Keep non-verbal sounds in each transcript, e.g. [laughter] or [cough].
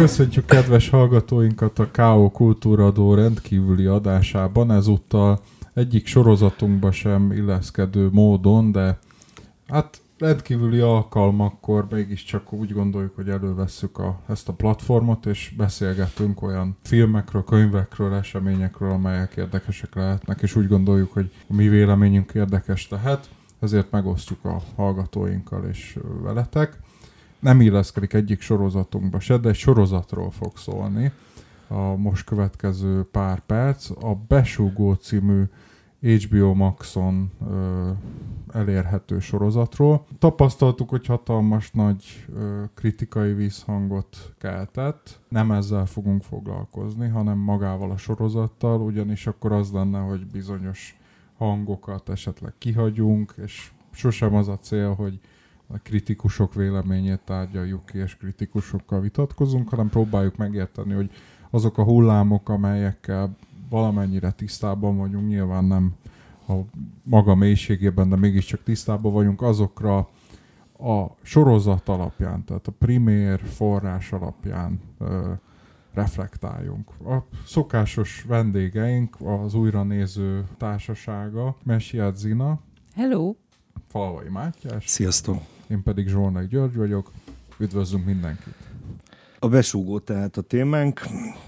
Köszöntjük kedves hallgatóinkat a K.O. Kultúradó rendkívüli adásában, ezúttal egyik sorozatunkba sem illeszkedő módon, de hát rendkívüli alkalmakkor mégiscsak úgy gondoljuk, hogy elővesszük a, ezt a platformot, és beszélgetünk olyan filmekről, könyvekről, eseményekről, amelyek érdekesek lehetnek, és úgy gondoljuk, hogy a mi véleményünk érdekes lehet, ezért megosztjuk a hallgatóinkkal és veletek nem illeszkedik egyik sorozatunkba se, de egy sorozatról fog szólni a most következő pár perc. A Besúgó című HBO Maxon ö, elérhető sorozatról. Tapasztaltuk, hogy hatalmas nagy ö, kritikai vízhangot keltett. Nem ezzel fogunk foglalkozni, hanem magával a sorozattal, ugyanis akkor az lenne, hogy bizonyos hangokat esetleg kihagyunk, és sosem az a cél, hogy a kritikusok véleményét tárgyaljuk ki, és kritikusokkal vitatkozunk, hanem próbáljuk megérteni, hogy azok a hullámok, amelyekkel valamennyire tisztában vagyunk, nyilván nem a maga mélységében, de mégiscsak tisztában vagyunk azokra a sorozat alapján, tehát a primér forrás alapján ö, reflektáljunk. A szokásos vendégeink az újra néző társasága, Mesiát Zina. Hello! Falvai Mátyás. Sziasztok! Én pedig Zsolnai György vagyok. Üdvözlünk mindenkit! A besúgó tehát a témánk.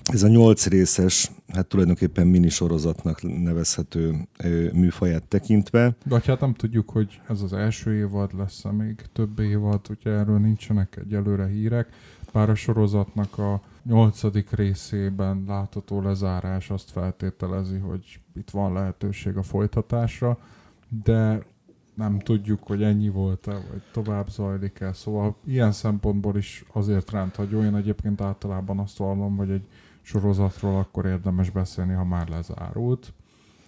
Ez a nyolc részes, hát tulajdonképpen mini sorozatnak nevezhető műfaját tekintve. De hát nem tudjuk, hogy ez az első évad lesz-e még több évad, ugye erről nincsenek egyelőre hírek. Bár a sorozatnak a nyolcadik részében látható lezárás azt feltételezi, hogy itt van lehetőség a folytatásra, de nem tudjuk, hogy ennyi volt-e, vagy tovább zajlik-e. Szóval ilyen szempontból is azért rendhagyó. Én egyébként általában azt vallom, hogy egy sorozatról akkor érdemes beszélni, ha már lezárult.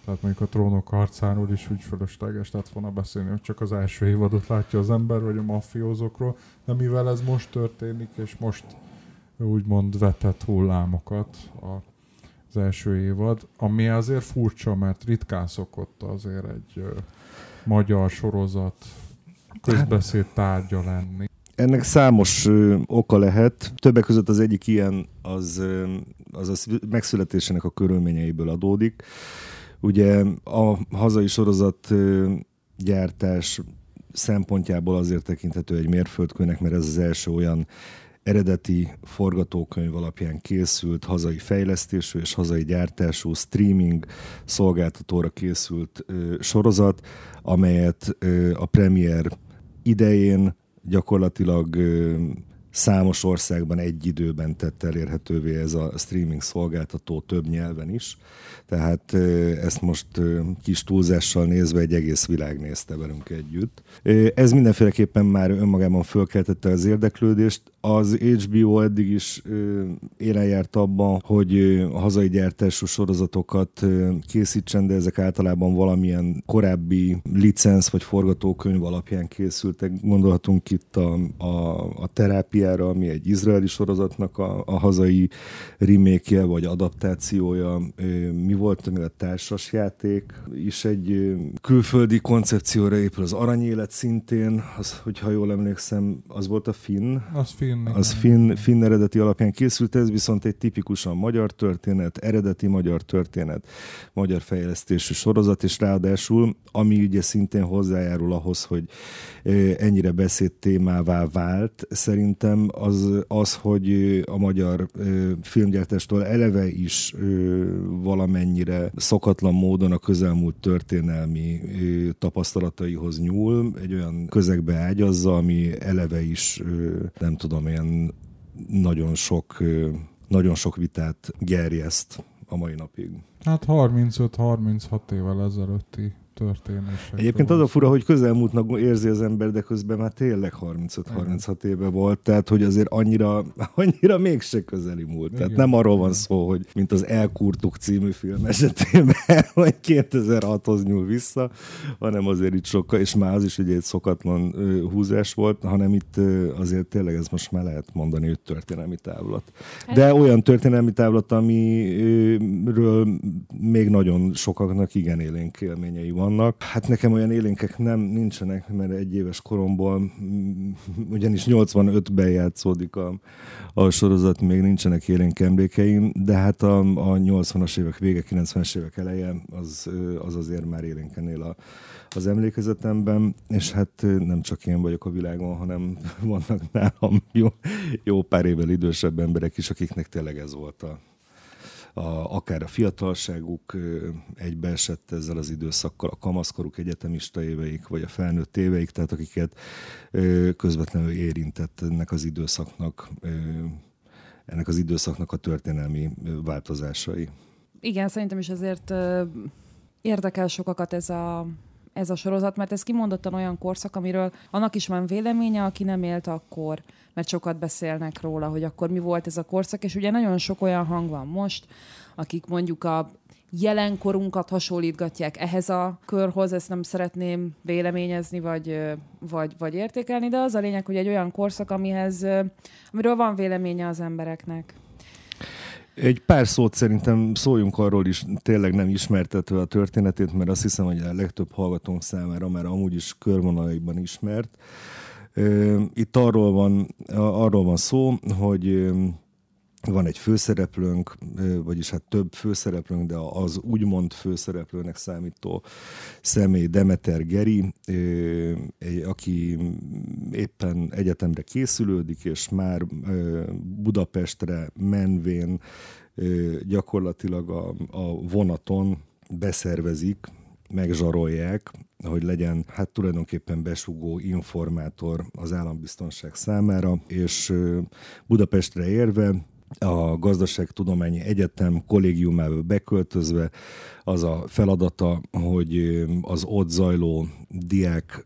Tehát mondjuk a trónok harcáról is úgy fölösleges lett volna beszélni, hogy csak az első évadot látja az ember, vagy a mafiózokról, de mivel ez most történik, és most úgymond vetett hullámokat a, az első évad, ami azért furcsa, mert ritkán szokott azért egy magyar sorozat közbeszéd tárgya lenni? Ennek számos ö, oka lehet. Többek között az egyik ilyen az, ö, az a megszületésének a körülményeiből adódik. Ugye a hazai sorozat ö, gyártás szempontjából azért tekinthető egy mérföldkőnek, mert ez az első olyan eredeti forgatókönyv alapján készült hazai fejlesztésű és hazai gyártású streaming szolgáltatóra készült ö, sorozat, amelyet ö, a premier idején gyakorlatilag ö, számos országban egy időben tett elérhetővé ez a streaming szolgáltató több nyelven is. Tehát ezt most kis túlzással nézve egy egész világ nézte velünk együtt. Ez mindenféleképpen már önmagában fölkeltette az érdeklődést. Az HBO eddig is élen járt abban, hogy a hazai gyártású sorozatokat készítsen, de ezek általában valamilyen korábbi licensz vagy forgatókönyv alapján készültek. Gondolhatunk itt a, a, a terápiára, ami egy izraeli sorozatnak a, a hazai remake vagy adaptációja. Mi volt, ami a társasjáték is egy külföldi koncepcióra épül az aranyélet szintén, az, hogyha jól emlékszem, az volt a Finn. Az Finn. Az Finn, Finn eredeti alapján készült, ez viszont egy tipikusan magyar történet, eredeti magyar történet, magyar fejlesztésű sorozat, és ráadásul, ami ugye szintén hozzájárul ahhoz, hogy ennyire beszéd témává vált, szerintem az, az hogy a magyar filmgyártástól eleve is valamennyire szokatlan módon a közelmúlt történelmi tapasztalataihoz nyúl, egy olyan közegbe ágyazza, ami eleve is, nem tudom, ilyen nagyon sok, nagyon sok vitát gerjeszt a mai napig. Hát 35-36 évvel ezelőtti történések. Egyébként az a fura, hogy közelmúltnak érzi az ember, de közben már tényleg 35-36 éve volt, tehát hogy azért annyira, [laughs] annyira mégse közeli múlt. Igen. Tehát nem arról van szó, hogy mint az Elkurtuk című film esetében, [laughs] hogy 2006-hoz nyúl vissza, hanem azért itt sokkal, és már az is ugye egy szokatlan húzás volt, hanem itt azért tényleg ez most már lehet mondani, hogy történelmi távlat. De hát- olyan történelmi távlat, amiről még nagyon sokaknak igen élénk élményei vannak. Hát nekem olyan élénkek nem nincsenek, mert egy éves koromból, mm, ugyanis 85-ben játszódik a, a sorozat, még nincsenek élénk emlékeim, de hát a, a 80-as évek vége, 90-es évek eleje, az, az azért már élénkenél a, az emlékezetemben, és hát nem csak én vagyok a világon, hanem [laughs] vannak nálam jó, jó pár évvel idősebb emberek is, akiknek tényleg ez volt a, a, akár a fiatalságuk egybeesett ezzel az időszakkal, a kamaszkoruk egyetemista éveik, vagy a felnőtt éveik, tehát akiket közvetlenül érintett ennek az időszaknak, ennek az időszaknak a történelmi változásai. Igen, szerintem is ezért érdekel sokakat ez a, ez a sorozat, mert ez kimondottan olyan korszak, amiről annak is van véleménye, aki nem élt akkor, mert sokat beszélnek róla, hogy akkor mi volt ez a korszak, és ugye nagyon sok olyan hang van most, akik mondjuk a jelenkorunkat hasonlítgatják ehhez a körhoz, ezt nem szeretném véleményezni, vagy, vagy, vagy értékelni, de az a lényeg, hogy egy olyan korszak, amihez, amiről van véleménye az embereknek. Egy pár szót szerintem szóljunk arról is, tényleg nem ismertetve a történetét, mert azt hiszem, hogy a legtöbb hallgatónk számára már amúgy is körvonalaiban ismert. Itt arról van, arról van szó, hogy van egy főszereplőnk, vagyis hát több főszereplőnk, de az úgymond főszereplőnek számító személy Demeter Geri, aki éppen egyetemre készülődik, és már Budapestre menvén gyakorlatilag a, a vonaton beszervezik, megzsarolják, hogy legyen hát tulajdonképpen besugó informátor az állambiztonság számára, és Budapestre érve a Gazdaságtudományi Egyetem kollégiumába beköltözve az a feladata, hogy az ott zajló diák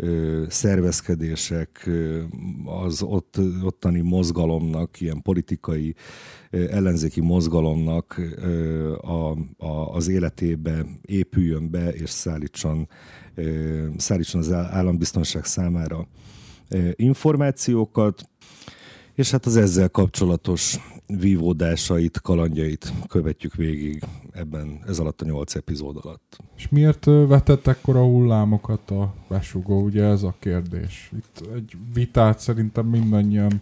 ö, szervezkedések az ott, ottani mozgalomnak, ilyen politikai ellenzéki mozgalomnak a, a, az életébe épüljön be, és szállítson, szállítson az állambiztonság számára információkat, és hát az ezzel kapcsolatos vívódásait, kalandjait követjük végig ebben, ez alatt a nyolc epizód alatt. És miért vetett ekkora hullámokat a besugó, ugye ez a kérdés. Itt egy vitát szerintem mindannyian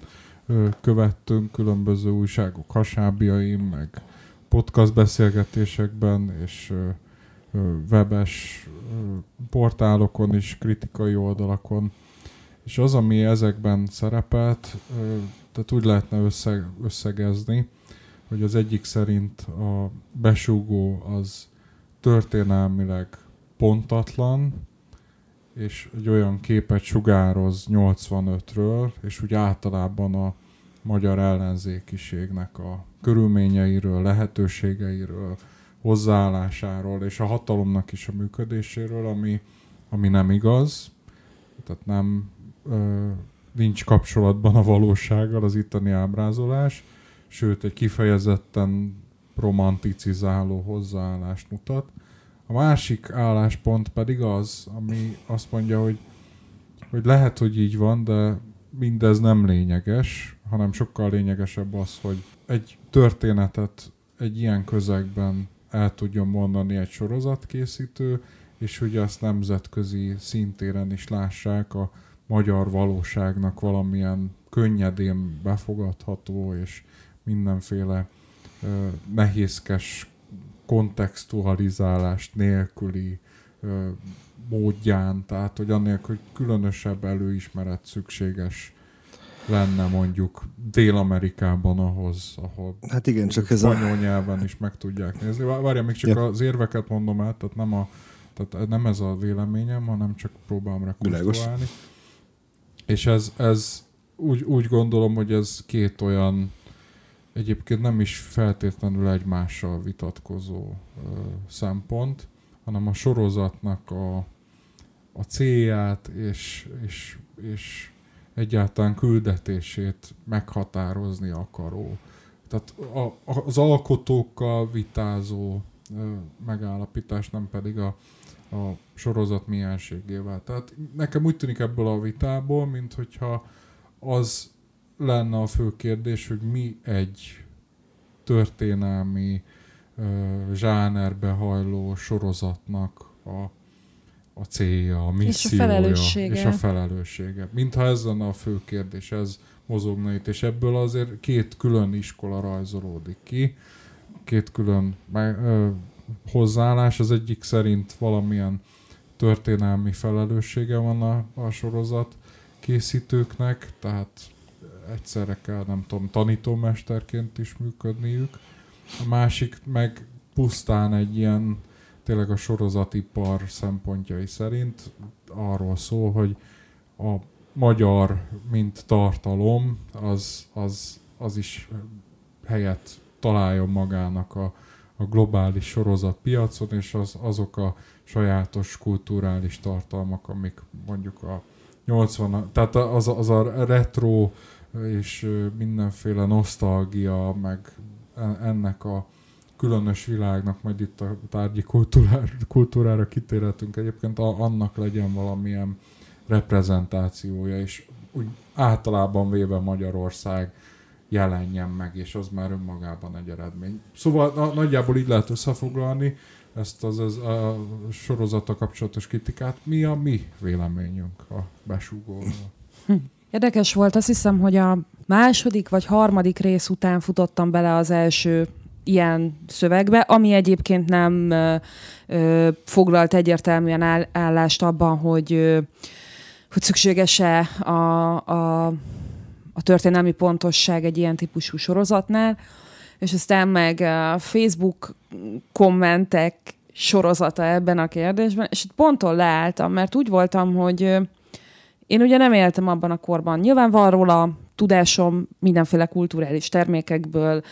követtünk különböző újságok hasábjaim, meg podcast beszélgetésekben, és webes portálokon is, kritikai oldalakon. És az, ami ezekben szerepelt, tehát úgy lehetne összeg, összegezni, hogy az egyik szerint a besúgó az történelmileg pontatlan, és egy olyan képet sugároz 85-ről, és úgy általában a magyar ellenzékiségnek a körülményeiről, lehetőségeiről, hozzáállásáról, és a hatalomnak is a működéséről, ami, ami nem igaz, tehát nem ö, nincs kapcsolatban a valósággal az itteni ábrázolás, sőt egy kifejezetten romanticizáló hozzáállást mutat. A másik álláspont pedig az, ami azt mondja, hogy, hogy lehet, hogy így van, de mindez nem lényeges, hanem sokkal lényegesebb az, hogy egy történetet egy ilyen közegben el tudjon mondani egy sorozatkészítő, és hogy ezt nemzetközi szintéren is lássák a magyar valóságnak valamilyen könnyedén befogadható és mindenféle ö, nehézkes kontextualizálást nélküli ö, módján, tehát hogy annélkül, hogy különösebb előismeret szükséges lenne mondjuk Dél-Amerikában ahhoz, ahol hát igen, csak ez a... nyelven is meg tudják nézni. Várja, még csak ja. az érveket mondom át, tehát nem, a, tehát nem ez a véleményem, hanem csak próbálom rekonstruálni. És ez, ez úgy, úgy gondolom, hogy ez két olyan egyébként nem is feltétlenül egymással vitatkozó ö, szempont. hanem a sorozatnak a, a célját és, és, és egyáltalán küldetését meghatározni akaró. Tehát a, az alkotókkal vitázó megállapítás, nem pedig a, a sorozat mienségével. Tehát nekem úgy tűnik ebből a vitából, mint hogyha az lenne a fő kérdés, hogy mi egy történelmi zsánerbe hajló sorozatnak a, a célja, a missziója és a felelőssége. És a felelőssége. Mintha ez lenne a fő kérdés, ez mozogna itt, és ebből azért két külön iskola rajzolódik ki, két külön ö, hozzáállás, az egyik szerint valamilyen történelmi felelőssége van a, a sorozat készítőknek, tehát egyszerre kell, nem tudom, tanítómesterként is működniük. A másik meg pusztán egy ilyen, tényleg a sorozatipar szempontjai szerint arról szól, hogy a magyar, mint tartalom, az, az, az is helyet találjon magának a, a globális sorozatpiacon, és az, azok a sajátos kulturális tartalmak, amik mondjuk a 80 tehát az, az a retro és mindenféle nosztalgia, meg ennek a különös világnak, majd itt a tárgyi kultúrára, kultúrára kitérhetünk. Egyébként, annak legyen valamilyen reprezentációja, és úgy általában véve Magyarország jelenjen meg, és az már önmagában egy eredmény. Szóval na, nagyjából így lehet összefoglalni ezt az, az a sorozata kapcsolatos kritikát. Mi a mi véleményünk a besúgóról? Érdekes volt, azt hiszem, hogy a második vagy harmadik rész után futottam bele az első ilyen szövegbe, ami egyébként nem ö, ö, foglalt egyértelműen áll, állást abban, hogy, ö, hogy szükséges-e a, a, a történelmi pontosság egy ilyen típusú sorozatnál, és aztán meg a Facebook kommentek sorozata ebben a kérdésben, és itt ponton leálltam, mert úgy voltam, hogy én ugye nem éltem abban a korban. Nyilván van róla tudásom mindenféle kulturális termékekből,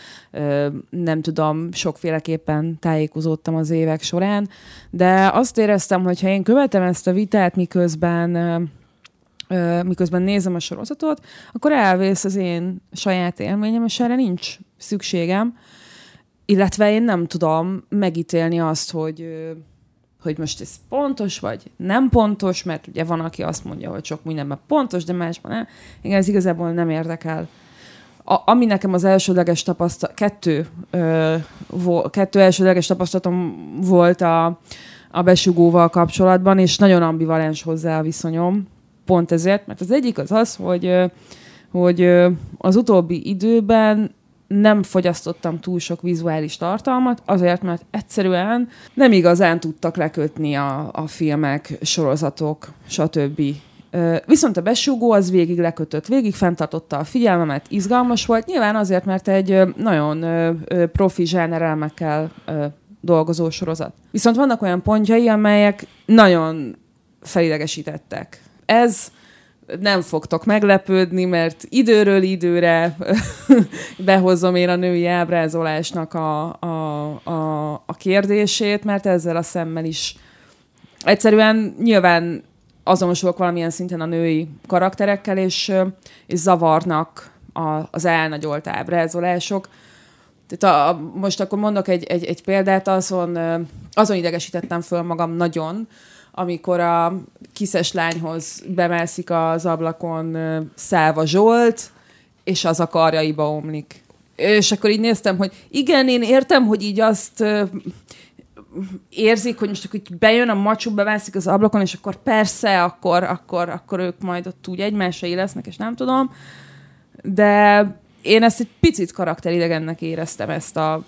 nem tudom, sokféleképpen tájékozódtam az évek során, de azt éreztem, hogy ha én követem ezt a vitát, miközben miközben nézem a sorozatot, akkor elvész az én saját élményem, és erre nincs szükségem, illetve én nem tudom megítélni azt, hogy hogy most ez pontos, vagy nem pontos, mert ugye van, aki azt mondja, hogy sok mindenben pontos, de másban nem. Igen, ez igazából nem érdekel. A, ami nekem az elsődleges tapasztalat, kettő, ö, vo, kettő elsődleges tapasztalatom volt a, a besugóval kapcsolatban, és nagyon ambivalens hozzá a viszonyom. Pont ezért, mert az egyik az az, hogy, hogy az utóbbi időben nem fogyasztottam túl sok vizuális tartalmat, azért, mert egyszerűen nem igazán tudtak lekötni a, a filmek, sorozatok, stb. Viszont a besúgó az végig lekötött, végig fenntartotta a figyelmemet, izgalmas volt, nyilván azért, mert egy nagyon profi zsánerelmekkel dolgozó sorozat. Viszont vannak olyan pontjai, amelyek nagyon felidegesítettek. Ez nem fogtok meglepődni, mert időről időre [laughs] behozom én a női ábrázolásnak a, a, a, a kérdését, mert ezzel a szemmel is egyszerűen nyilván azonosulok valamilyen szinten a női karakterekkel, és, és zavarnak a, az elnagyolt ábrázolások. Tehát a, most akkor mondok egy, egy, egy példát, azon, azon idegesítettem föl magam nagyon, amikor a kiszes lányhoz bemelszik az ablakon Szálva Zsolt, és az a karjaiba omlik. És akkor így néztem, hogy igen, én értem, hogy így azt érzik, hogy most akkor így bejön a macsú, bemelszik az ablakon, és akkor persze, akkor, akkor, akkor ők majd ott úgy egymásra lesznek, és nem tudom. De én ezt egy picit karakteridegennek éreztem ezt a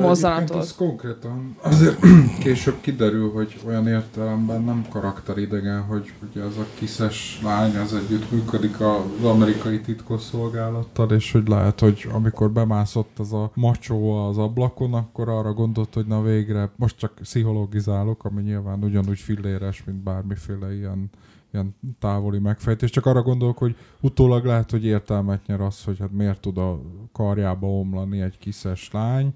mozzanatot. Ez konkrétan azért [clears throat] később kiderül, hogy olyan értelemben nem karakteridegen, hogy ugye ez a kiszes lány az együtt működik az amerikai titkosszolgálattal, és hogy lehet, hogy amikor bemászott az a macsó az ablakon, akkor arra gondolt, hogy na végre, most csak pszichologizálok, ami nyilván ugyanúgy filléres, mint bármiféle ilyen ilyen távoli megfejtés. Csak arra gondolok, hogy utólag lehet, hogy értelmet nyer az, hogy hát miért tud a karjába omlani egy kiszes lány,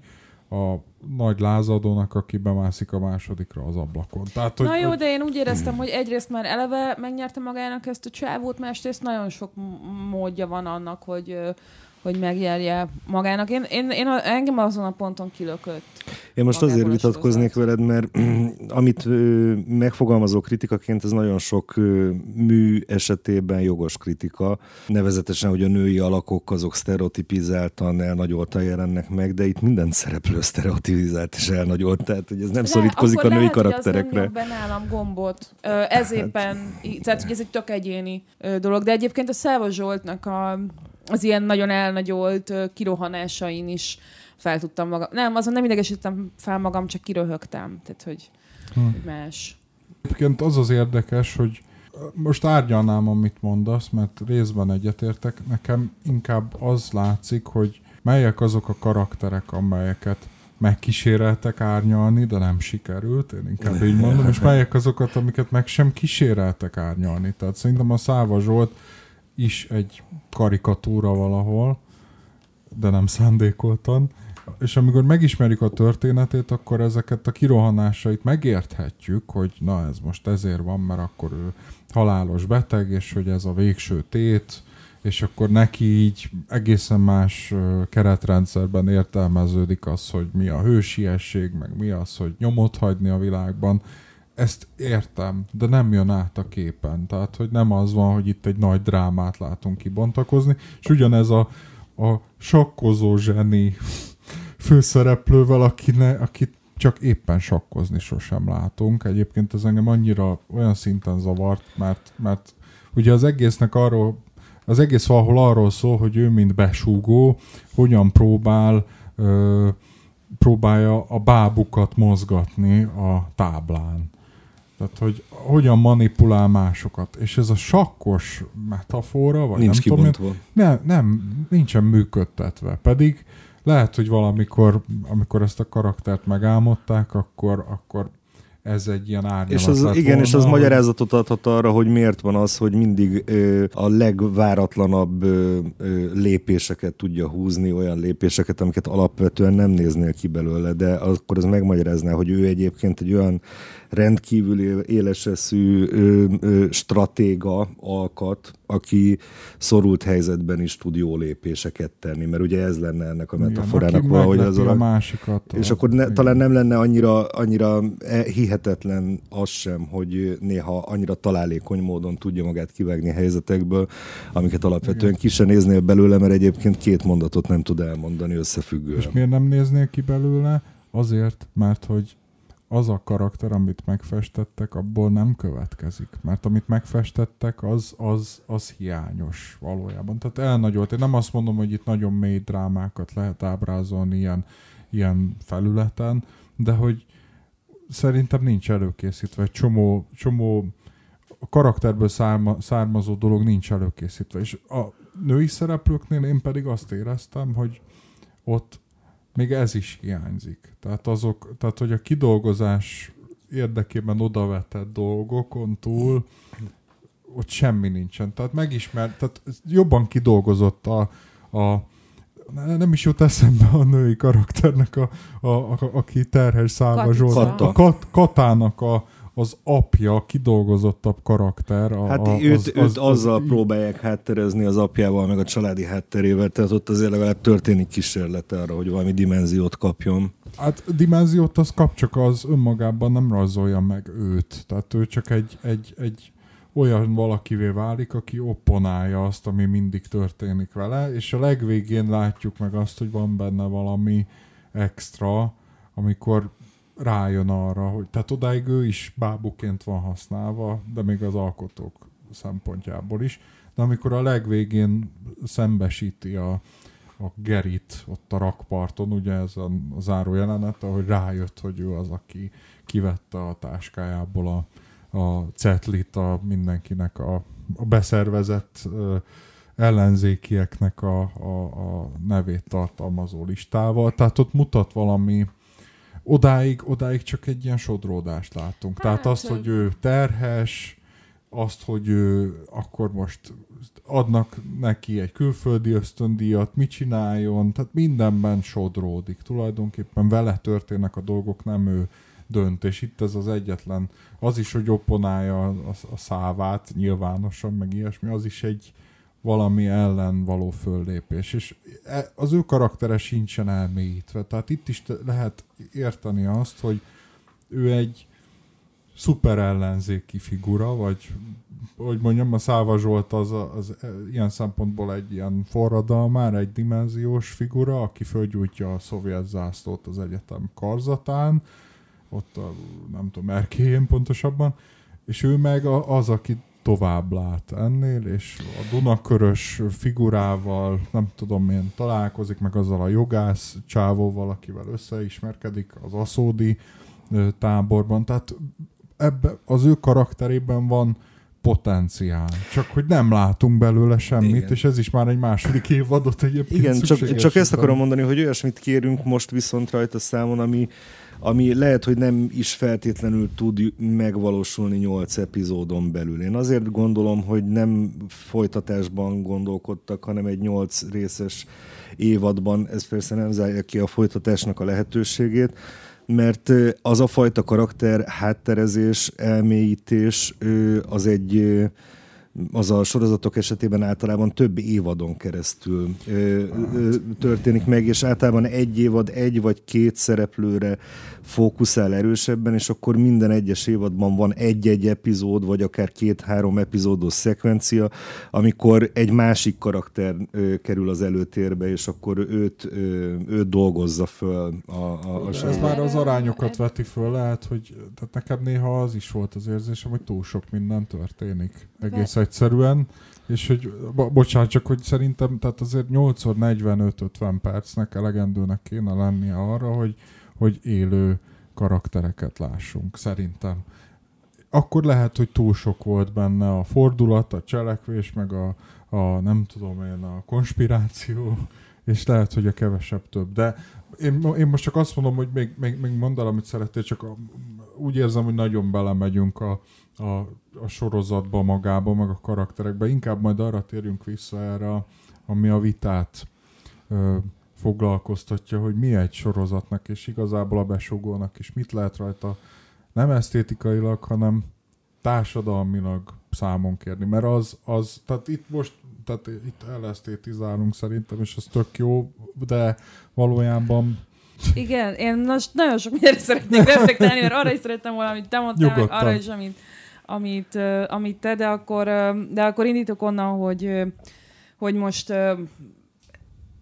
a nagy lázadónak, aki bemászik a másodikra az ablakon. Tehát, hogy, Na jó, de én úgy éreztem, hogy egyrészt már eleve megnyerte magának ezt a csávót, másrészt nagyon sok módja van annak, hogy hogy megjelje magának. Én, én, én engem azon a ponton kilökött. Én most azért vitatkoznék veled, mert [clears throat] amit ö, megfogalmazó kritikaként, ez nagyon sok ö, mű esetében jogos kritika. Nevezetesen, hogy a női alakok azok sztereotipizáltan elnagyoltan jelennek meg, de itt minden szereplő sztereotipizált és elnagyolt, tehát hogy ez nem Le, szorítkozik a női lehet, karakterekre. Az nálam gombot. ez éppen, hát. tehát hogy ez egy tök egyéni dolog, de egyébként a Száva Zsoltnak a az ilyen nagyon elnagyolt kirohanásain is fel tudtam magam. Nem, azon nem idegesítettem fel magam, csak kiröhögtem. Tehát, hogy, hm. hogy más. Egyébként az az érdekes, hogy most árgyalnám, amit mondasz, mert részben egyetértek. Nekem inkább az látszik, hogy melyek azok a karakterek, amelyeket megkíséreltek árnyalni, de nem sikerült, én inkább így mondom, és melyek azokat, amiket meg sem kíséreltek árnyalni. Tehát szerintem a Száva Zsolt is egy karikatúra valahol, de nem szándékoltan. És amikor megismerjük a történetét, akkor ezeket a kirohanásait megérthetjük, hogy na ez most ezért van, mert akkor ő halálos beteg, és hogy ez a végső tét, és akkor neki így egészen más keretrendszerben értelmeződik az, hogy mi a hősiesség, meg mi az, hogy nyomot hagyni a világban ezt értem, de nem jön át a képen. Tehát, hogy nem az van, hogy itt egy nagy drámát látunk kibontakozni, és ugyanez a, a sakkozó zseni főszereplővel, akine, akit csak éppen sakkozni sosem látunk. Egyébként ez engem annyira olyan szinten zavart, mert, mert ugye az egésznek arról, az egész valahol arról szól, hogy ő mint besúgó, hogyan próbál ö, próbálja a bábukat mozgatni a táblán. Tehát, hogy hogyan manipulál másokat. És ez a sakkos metafora, vagy Nincs nem kibontva. tudom, nem, nem, nincsen működtetve. Pedig lehet, hogy valamikor, amikor ezt a karaktert megálmodták, akkor, akkor ez egy ilyen árnyalat és az, Igen, volna, és az hogy... magyarázatot adhat arra, hogy miért van az, hogy mindig ö, a legváratlanabb ö, ö, lépéseket tudja húzni, olyan lépéseket, amiket alapvetően nem néznél ki belőle, de akkor ez megmagyarázná, hogy ő egyébként egy olyan rendkívül éleseszű stratéga alkat, aki szorult helyzetben is tud jó lépéseket tenni, mert ugye ez lenne ennek a metaforának Igen, valahogy az a... másikat. És akkor ne, talán nem lenne annyira, annyira e, hihetetlen az sem, hogy néha annyira találékony módon tudja magát kivágni helyzetekből, amiket alapvetően Igen. ki se néznél belőle, mert egyébként két mondatot nem tud elmondani összefüggően. És miért nem néznél ki belőle? Azért, mert hogy az a karakter, amit megfestettek, abból nem következik. Mert amit megfestettek, az, az, az hiányos valójában. Tehát elnagyolt. Én nem azt mondom, hogy itt nagyon mély drámákat lehet ábrázolni ilyen, ilyen felületen, de hogy szerintem nincs előkészítve. Egy csomó, csomó a karakterből szárma, származó dolog nincs előkészítve. És a női szereplőknél én pedig azt éreztem, hogy ott még ez is hiányzik. Tehát, azok, tehát hogy a kidolgozás érdekében odavetett dolgokon túl ott semmi nincsen. Tehát megismer, tehát jobban kidolgozott a, a nem is jut eszembe a női karakternek, a, a, a, aki terhes Szálva Zsolt. A kat, Katának a, az apja kidolgozottabb karakter. A, hát a, őt, az, őt az, azzal az, próbálják hátterezni az apjával, meg a családi hátterével, tehát ott azért legalább történik kísérlete arra, hogy valami dimenziót kapjon. Hát dimenziót az kap, csak az önmagában nem rajzolja meg őt. Tehát ő csak egy, egy, egy olyan valakivé válik, aki opponálja azt, ami mindig történik vele, és a legvégén látjuk meg azt, hogy van benne valami extra, amikor rájön arra, hogy tehát odáig ő is bábuként van használva, de még az alkotók szempontjából is. De amikor a legvégén szembesíti a, a Gerit ott a rakparton, ugye ez a, a záró jelenet, ahogy rájött, hogy ő az, aki kivette a táskájából a, a cetlit a mindenkinek a, a beszervezett ö, ellenzékieknek a, a, a nevét tartalmazó listával. Tehát ott mutat valami odáig, odáig csak egy ilyen sodródást látunk. Hát, Tehát azt, hogy ő terhes, azt, hogy ő akkor most adnak neki egy külföldi ösztöndíjat, mit csináljon, tehát mindenben sodródik. Tulajdonképpen vele történnek a dolgok, nem ő dönt, és itt ez az egyetlen, az is, hogy opponálja a, a, a szávát nyilvánosan, meg ilyesmi, az is egy valami ellen való föllépés, és e, az ő karaktere sincsen elmélyítve, tehát itt is lehet érteni azt, hogy ő egy szuper ellenzéki figura, vagy hogy mondjam, a Száva Zsolt az, az, az ilyen szempontból egy ilyen forradalmár, egy dimenziós figura, aki fölgyújtja a szovjet zászlót az egyetem karzatán, ott a, nem tudom, erkélyén pontosabban, és ő meg az, aki tovább lát ennél, és a Dunakörös figurával, nem tudom én, találkozik meg azzal a jogász csávóval, akivel összeismerkedik az aszódi táborban, tehát ebbe, az ő karakterében van potenciál. Csak hogy nem látunk belőle semmit, Igen. és ez is már egy második évadot egyébként Igen, csak, csak ezt akarom mondani, hogy olyasmit kérünk most viszont rajta számon, ami, ami lehet, hogy nem is feltétlenül tud megvalósulni nyolc epizódon belül. Én azért gondolom, hogy nem folytatásban gondolkodtak, hanem egy nyolc részes évadban, ez persze nem zárja ki a folytatásnak a lehetőségét, mert az a fajta karakter hátterezés, elmélyítés az egy az a sorozatok esetében általában több évadon keresztül ö, ö, történik meg, és általában egy évad egy vagy két szereplőre fókuszál erősebben, és akkor minden egyes évadban van egy-egy epizód, vagy akár két-három epizódos szekvencia, amikor egy másik karakter ö, kerül az előtérbe, és akkor őt, ö, őt dolgozza föl a, a, a Ez már az arányokat veti föl, lehet, hogy tehát nekem néha az is volt az érzésem, hogy túl sok minden történik. Egész egyszerűen. És hogy, bo- bocsánat, csak hogy szerintem, tehát azért 8x45-50 percnek elegendőnek kéne lennie arra, hogy hogy élő karaktereket lássunk, szerintem. Akkor lehet, hogy túl sok volt benne a fordulat, a cselekvés, meg a, a nem tudom én, a konspiráció, és lehet, hogy a kevesebb több. De én, én most csak azt mondom, hogy még, még, még mondd el, amit szerettél, csak a, úgy érzem, hogy nagyon belemegyünk a, a, a sorozatba magába, meg a karakterekbe. Inkább majd arra térjünk vissza erre, ami a vitát foglalkoztatja, hogy mi egy sorozatnak, és igazából a besugónak is. Mit lehet rajta? Nem esztétikailag, hanem társadalmilag számon kérni, mert az, az tehát itt most, tehát itt elesztétizálunk szerintem, és ez tök jó, de valójában igen, én most nagyon sok mindenre szeretnék reflektálni, mert arra is szerettem volna, amit te mondtál, meg arra is, amit, amit, amit te, de akkor, de akkor indítok onnan, hogy, hogy most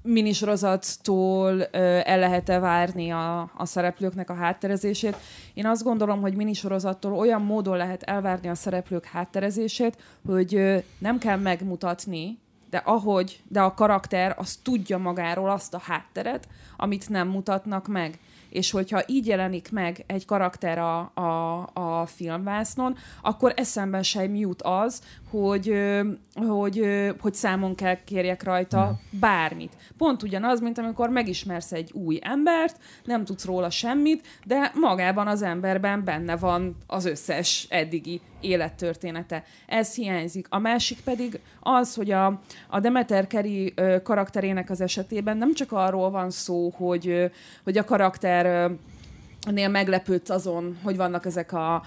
minisorozattól el lehet-e várni a, a szereplőknek a hátterezését. Én azt gondolom, hogy minisorozattól olyan módon lehet elvárni a szereplők hátterezését, hogy nem kell megmutatni, de ahogy, de a karakter az tudja magáról azt a hátteret, amit nem mutatnak meg és hogyha így jelenik meg egy karakter a, a, a filmvásznon, akkor eszembe sem jut az, hogy, hogy, hogy számon kell kérjek rajta bármit. Pont ugyanaz, mint amikor megismersz egy új embert, nem tudsz róla semmit, de magában az emberben benne van az összes eddigi élettörténete. Ez hiányzik. A másik pedig az, hogy a, a Demeter Keri karakterének az esetében nem csak arról van szó, hogy, hogy a karakter nél meglepődsz azon, hogy vannak ezek, a,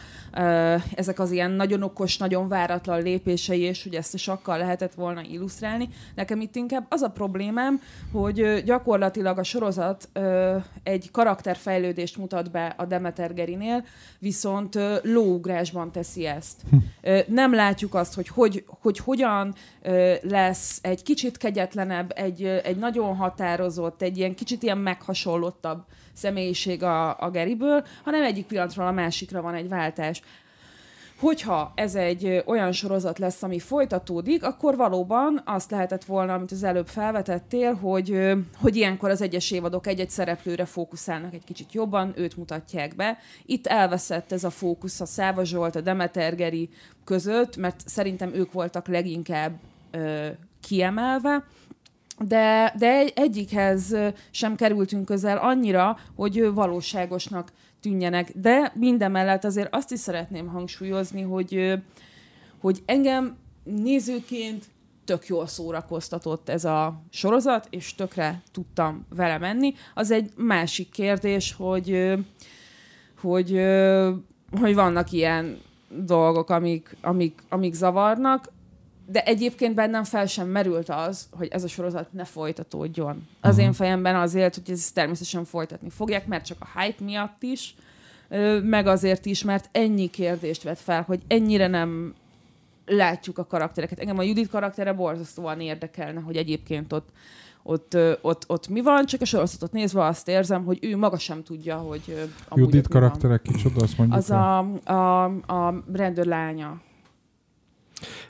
ezek az ilyen nagyon okos, nagyon váratlan lépései, és hogy ezt a sakkal lehetett volna illusztrálni. Nekem itt inkább az a problémám, hogy gyakorlatilag a sorozat egy karakterfejlődést mutat be a Demeter Gerinél, viszont lóugrásban teszi ezt. Hm. Nem látjuk azt, hogy, hogy, hogy hogyan lesz egy kicsit kegyetlenebb, egy, egy nagyon határozott, egy ilyen kicsit ilyen meghasonlottabb személyiség a, a Geriből, hanem egyik pillanatról a másikra van egy váltás hogyha ez egy olyan sorozat lesz, ami folytatódik, akkor valóban azt lehetett volna, amit az előbb felvetettél, hogy, hogy ilyenkor az egyes évadok egy-egy szereplőre fókuszálnak egy kicsit jobban, őt mutatják be. Itt elveszett ez a fókusz a Száva Zsolt, a Demeter Geri között, mert szerintem ők voltak leginkább ö, kiemelve, de, de egyikhez sem kerültünk közel annyira, hogy valóságosnak tűnjenek. De mindemellett azért azt is szeretném hangsúlyozni, hogy hogy engem nézőként tök jól szórakoztatott ez a sorozat, és tökre tudtam vele menni. Az egy másik kérdés, hogy, hogy, hogy vannak ilyen dolgok, amik, amik, amik zavarnak, de egyébként bennem fel sem merült az, hogy ez a sorozat ne folytatódjon. Az uh-huh. én fejemben azért, hogy ez természetesen folytatni fogják, mert csak a hype miatt is, meg azért is, mert ennyi kérdést vet fel, hogy ennyire nem látjuk a karaktereket. Engem a Judit karaktere borzasztóan érdekelne, hogy egyébként ott, ott, ott, ott mi van, csak a sorozatot nézve azt érzem, hogy ő maga sem tudja, hogy Judit karakterek kicsoda, azt mondjuk. Az a, a, a rendőr lánya.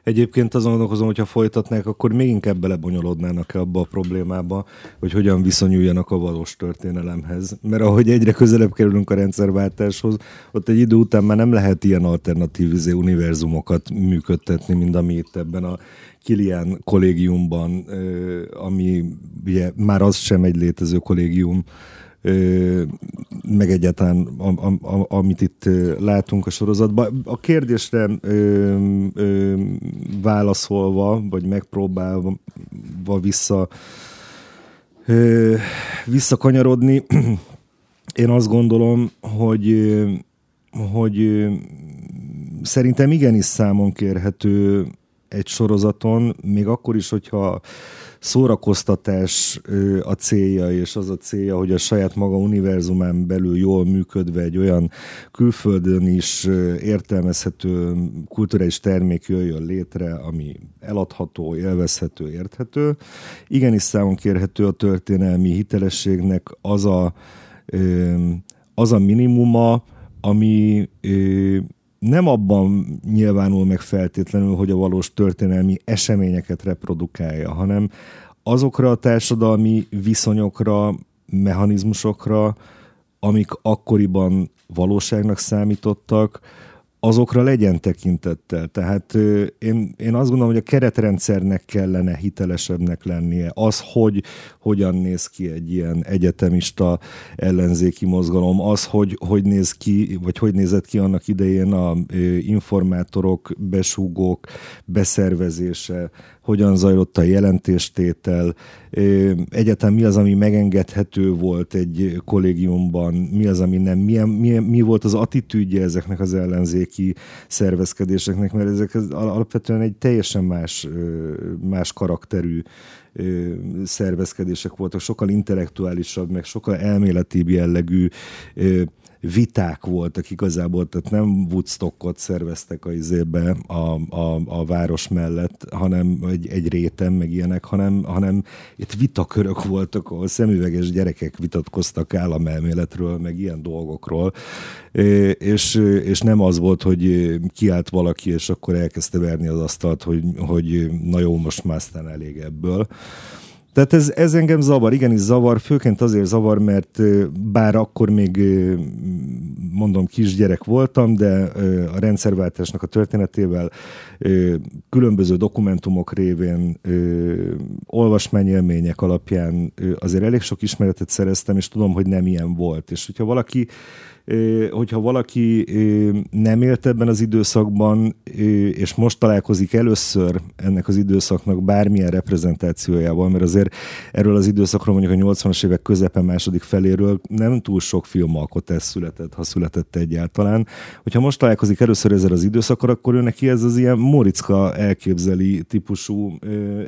Egyébként azon gondolkozom, hogyha folytatnák, akkor még inkább belebonyolódnának -e abba a problémába, hogy hogyan viszonyuljanak a valós történelemhez. Mert ahogy egyre közelebb kerülünk a rendszerváltáshoz, ott egy idő után már nem lehet ilyen alternatív izé, univerzumokat működtetni, mint ami itt ebben a Kilian kollégiumban, ami ugye már az sem egy létező kollégium, meg egyáltalán am, am, amit itt látunk a sorozatban. A kérdésre ö, ö, válaszolva, vagy megpróbálva vissza ö, visszakanyarodni, [clears throat] én azt gondolom, hogy, hogy szerintem igenis számon kérhető egy sorozaton, még akkor is, hogyha szórakoztatás a célja, és az a célja, hogy a saját maga univerzumán belül jól működve egy olyan külföldön is értelmezhető kulturális termék jöjjön létre, ami eladható, élvezhető, érthető. Igenis számon kérhető a történelmi hitelességnek az a, az a minimuma, ami nem abban nyilvánul meg feltétlenül, hogy a valós történelmi eseményeket reprodukálja, hanem azokra a társadalmi viszonyokra, mechanizmusokra, amik akkoriban valóságnak számítottak, azokra legyen tekintettel. Tehát én, én azt gondolom, hogy a keretrendszernek kellene hitelesebbnek lennie. Az, hogy hogyan néz ki egy ilyen egyetemista ellenzéki mozgalom, az, hogy hogy néz ki, vagy hogy nézett ki annak idején a informátorok, besúgók beszervezése, hogyan zajlott a jelentéstétel, egyetem mi az, ami megengedhető volt egy kollégiumban, mi az, ami nem, mi, mi, mi volt az attitűdje ezeknek az ellenzéki szervezkedéseknek, mert ezek alapvetően egy teljesen más, más karakterű szervezkedések voltak, sokkal intellektuálisabb, meg sokkal elméletibb jellegű viták voltak igazából, tehát nem Woodstockot szerveztek a izébe a, a, a város mellett, hanem egy, egy réten, meg ilyenek, hanem, hanem itt vitakörök voltak, ahol szemüveges gyerekek vitatkoztak államelméletről, meg ilyen dolgokról, és, és nem az volt, hogy kiállt valaki, és akkor elkezdte verni az asztalt, hogy, hogy na jó, most már aztán elég ebből, tehát ez, ez engem zavar, igenis zavar, főként azért zavar, mert bár akkor még mondom kisgyerek voltam, de a rendszerváltásnak a történetével különböző dokumentumok révén olvasmányélmények alapján azért elég sok ismeretet szereztem, és tudom, hogy nem ilyen volt. És hogyha valaki hogyha valaki nem élt ebben az időszakban, és most találkozik először ennek az időszaknak bármilyen reprezentációjával, mert azért erről az időszakról mondjuk a 80-as évek közepe második feléről nem túl sok filmalkotás született, ha született egyáltalán. Hogyha most találkozik először ezzel az időszakkal, akkor ő neki ez az ilyen Moriczka elképzeli típusú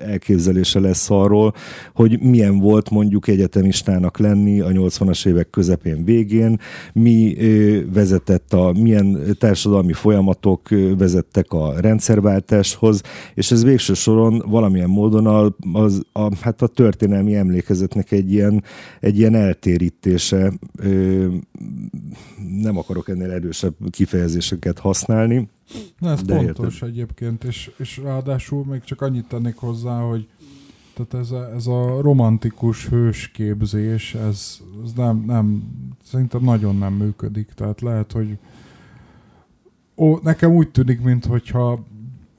elképzelése lesz arról, hogy milyen volt mondjuk egyetemistának lenni a 80-as évek közepén végén, mi vezetett a, milyen társadalmi folyamatok vezettek a rendszerváltáshoz, és ez végső soron valamilyen módon a, az, a, hát a történelmi emlékezetnek egy ilyen, egy ilyen eltérítése. Nem akarok ennél erősebb kifejezéseket használni. Na, ez de pontos érted. egyébként, és, és ráadásul még csak annyit tennék hozzá, hogy tehát ez a, ez a romantikus hősképzés, ez, ez nem, nem, szerintem nagyon nem működik. Tehát lehet, hogy ó, nekem úgy tűnik, mintha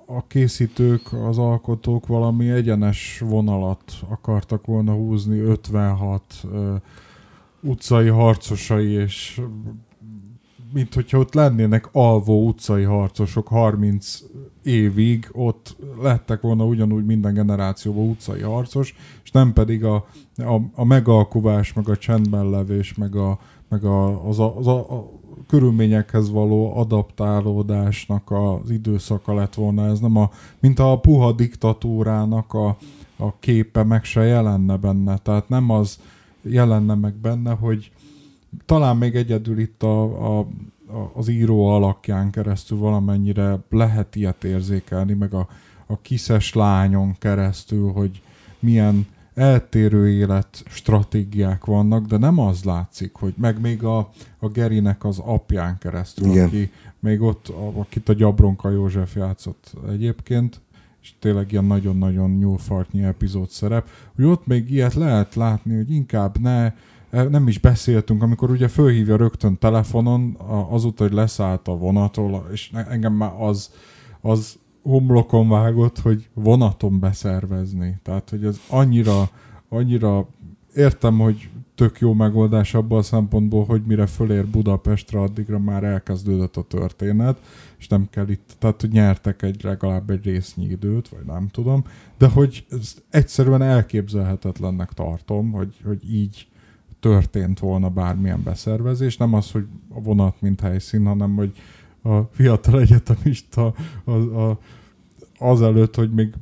a készítők, az alkotók valami egyenes vonalat akartak volna húzni 56 uh, utcai harcosai és mint hogyha ott lennének alvó utcai harcosok 30 évig, ott lettek volna ugyanúgy minden generációban utcai harcos, és nem pedig a, a, a megalkuvás, meg a csendben levés, meg, a, meg a, az, a, az a, a körülményekhez való adaptálódásnak az időszaka lett volna. Ez nem a, mint a puha diktatúrának a, a képe meg se jelenne benne. Tehát nem az jelenne meg benne, hogy talán még egyedül itt a, a, az író alakján keresztül valamennyire lehet ilyet érzékelni, meg a, a kiszes lányon keresztül, hogy milyen eltérő élet stratégiák vannak, de nem az látszik, hogy meg még a, a Gerinek az apján keresztül, Igen. aki még ott, a, akit a Gyabronka József játszott egyébként, és tényleg ilyen nagyon-nagyon nyúlfartnyi epizód szerep, hogy ott még ilyet lehet látni, hogy inkább ne, nem is beszéltünk, amikor ugye fölhívja rögtön telefonon, azóta, hogy leszállt a vonatról, és engem már az, az homlokon vágott, hogy vonaton beszervezni. Tehát, hogy ez annyira, annyira értem, hogy tök jó megoldás abban a szempontból, hogy mire fölér Budapestre, addigra már elkezdődött a történet, és nem kell itt, tehát hogy nyertek egy legalább egy résznyi időt, vagy nem tudom, de hogy ezt egyszerűen elképzelhetetlennek tartom, hogy, hogy így történt volna bármilyen beszervezés, nem az, hogy a vonat mint helyszín, hanem hogy a fiatal egyetemista a, a, azelőtt, hogy még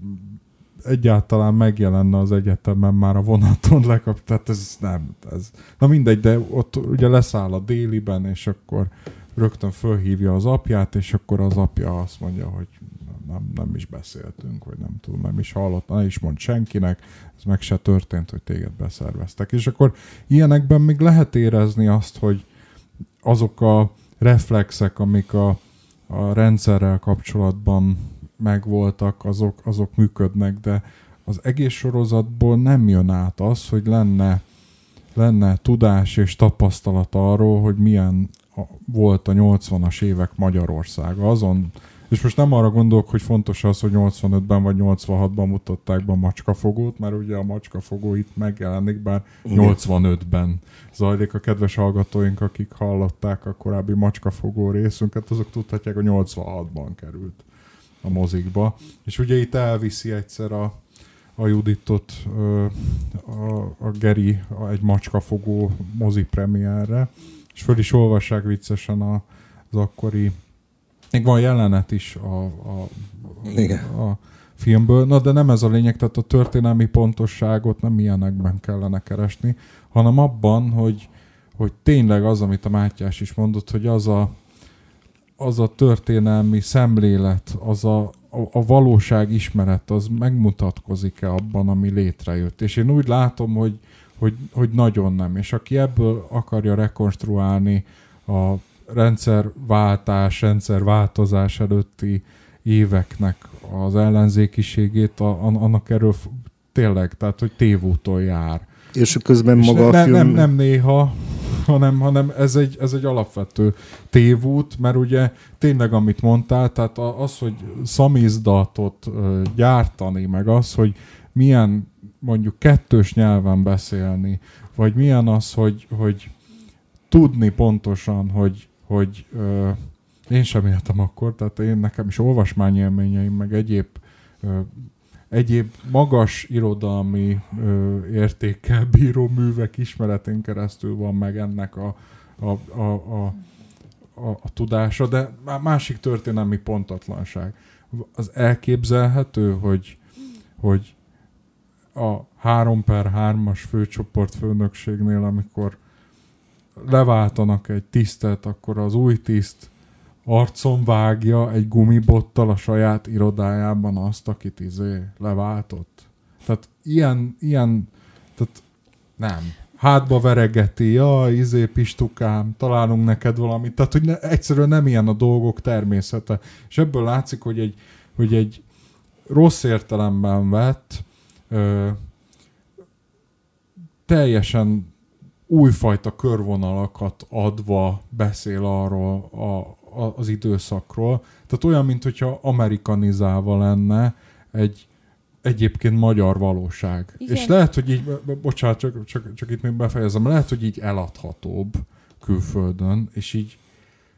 egyáltalán megjelenne az egyetemen már a vonaton lekap, tehát ez nem, ez, na mindegy, de ott ugye leszáll a déliben, és akkor rögtön fölhívja az apját, és akkor az apja azt mondja, hogy nem, nem is beszéltünk, vagy nem tudom, nem is hallott, ne is mond senkinek, ez meg se történt, hogy téged beszerveztek. És akkor ilyenekben még lehet érezni azt, hogy azok a reflexek, amik a, a rendszerrel kapcsolatban megvoltak, azok, azok működnek, de az egész sorozatból nem jön át az, hogy lenne, lenne tudás és tapasztalat arról, hogy milyen volt a 80-as évek Magyarországa. Azon, és most nem arra gondolok, hogy fontos az, hogy 85-ben vagy 86-ban mutatták be a macskafogót, mert ugye a macskafogó itt megjelenik, bár 85-ben zajlik a kedves hallgatóink, akik hallották a korábbi macskafogó részünket, azok tudhatják, hogy 86-ban került a mozikba. És ugye itt elviszi egyszer a, a Juditot a, a Geri egy macskafogó mozi premierre, és föl is olvassák viccesen a, az akkori még van jelenet is a, a, Igen. a filmből, na de nem ez a lényeg, tehát a történelmi pontosságot nem ilyenekben kellene keresni, hanem abban, hogy, hogy tényleg az, amit a Mátyás is mondott, hogy az a, az a történelmi szemlélet, az a, a, a valóság ismeret, az megmutatkozik-e abban, ami létrejött. És én úgy látom, hogy, hogy, hogy nagyon nem. És aki ebből akarja rekonstruálni a rendszerváltás, rendszerváltozás előtti éveknek az ellenzékiségét, a, annak erről tényleg, tehát hogy tévúton jár. És közben és maga ne, a film... Nem, nem néha, hanem, hanem ez, egy, ez egy alapvető tévút, mert ugye tényleg, amit mondtál, tehát az, hogy szamizdatot gyártani, meg az, hogy milyen mondjuk kettős nyelven beszélni, vagy milyen az, hogy, hogy tudni pontosan, hogy, hogy ö, én sem éltem akkor, tehát én nekem is olvasmányélményeim, meg egyéb ö, egyéb magas irodalmi ö, értékkel bíró művek ismeretén keresztül van meg ennek a, a, a, a, a, a tudása, de másik történelmi pontatlanság. Az elképzelhető, hogy, hogy a 3 per 3-as főcsoport főnökségnél, amikor leváltanak egy tisztet, akkor az új tiszt arcon vágja egy gumibottal a saját irodájában azt, akit izé leváltott. Tehát ilyen, ilyen, tehát nem. Hátba veregeti, ja, izé pistukám, találunk neked valamit. Tehát, hogy ne, egyszerűen nem ilyen a dolgok természete. És ebből látszik, hogy egy, hogy egy rossz értelemben vett, ö, teljesen újfajta körvonalakat adva beszél arról a, a, az időszakról. Tehát olyan, mint hogyha amerikanizálva lenne egy egyébként magyar valóság. Igen. És lehet, hogy így, bocsánat, csak, csak, csak itt még befejezem, lehet, hogy így eladhatóbb külföldön, és így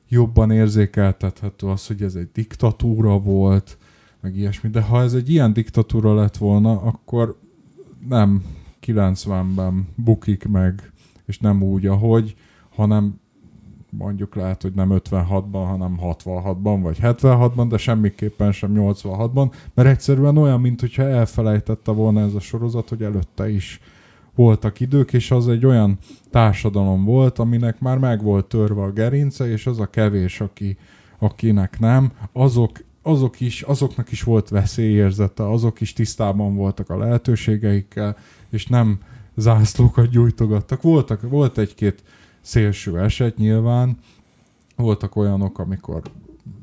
jobban érzékeltethető az, hogy ez egy diktatúra volt, meg ilyesmi. De ha ez egy ilyen diktatúra lett volna, akkor nem 90-ben bukik meg, és nem úgy, ahogy, hanem mondjuk lehet, hogy nem 56-ban, hanem 66-ban, vagy 76-ban, de semmiképpen sem 86-ban, mert egyszerűen olyan, mint hogyha elfelejtette volna ez a sorozat, hogy előtte is voltak idők, és az egy olyan társadalom volt, aminek már meg volt törve a gerince, és az a kevés, aki, akinek nem, azok, azok is, azoknak is volt veszélyérzete, azok is tisztában voltak a lehetőségeikkel, és nem zászlókat gyújtogattak. Voltak, volt egy-két szélső eset nyilván, voltak olyanok, amikor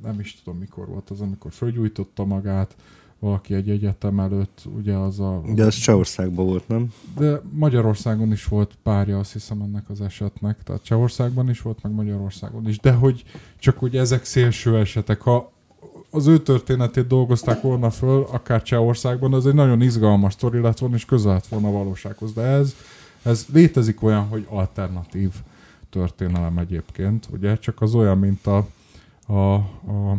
nem is tudom mikor volt az, amikor fölgyújtotta magát, valaki egy egyetem előtt, ugye az a... De ez Csehországban volt, nem? De Magyarországon is volt párja, azt hiszem ennek az esetnek, tehát Csehországban is volt, meg Magyarországon is, de hogy csak hogy ezek szélső esetek, ha az ő történetét dolgozták volna föl, akár Csehországban, az egy nagyon izgalmas sztori lett volna, és közel lett volna a valósághoz, de ez, ez létezik olyan, hogy alternatív történelem egyébként, ugye, csak az olyan, mint a, a, a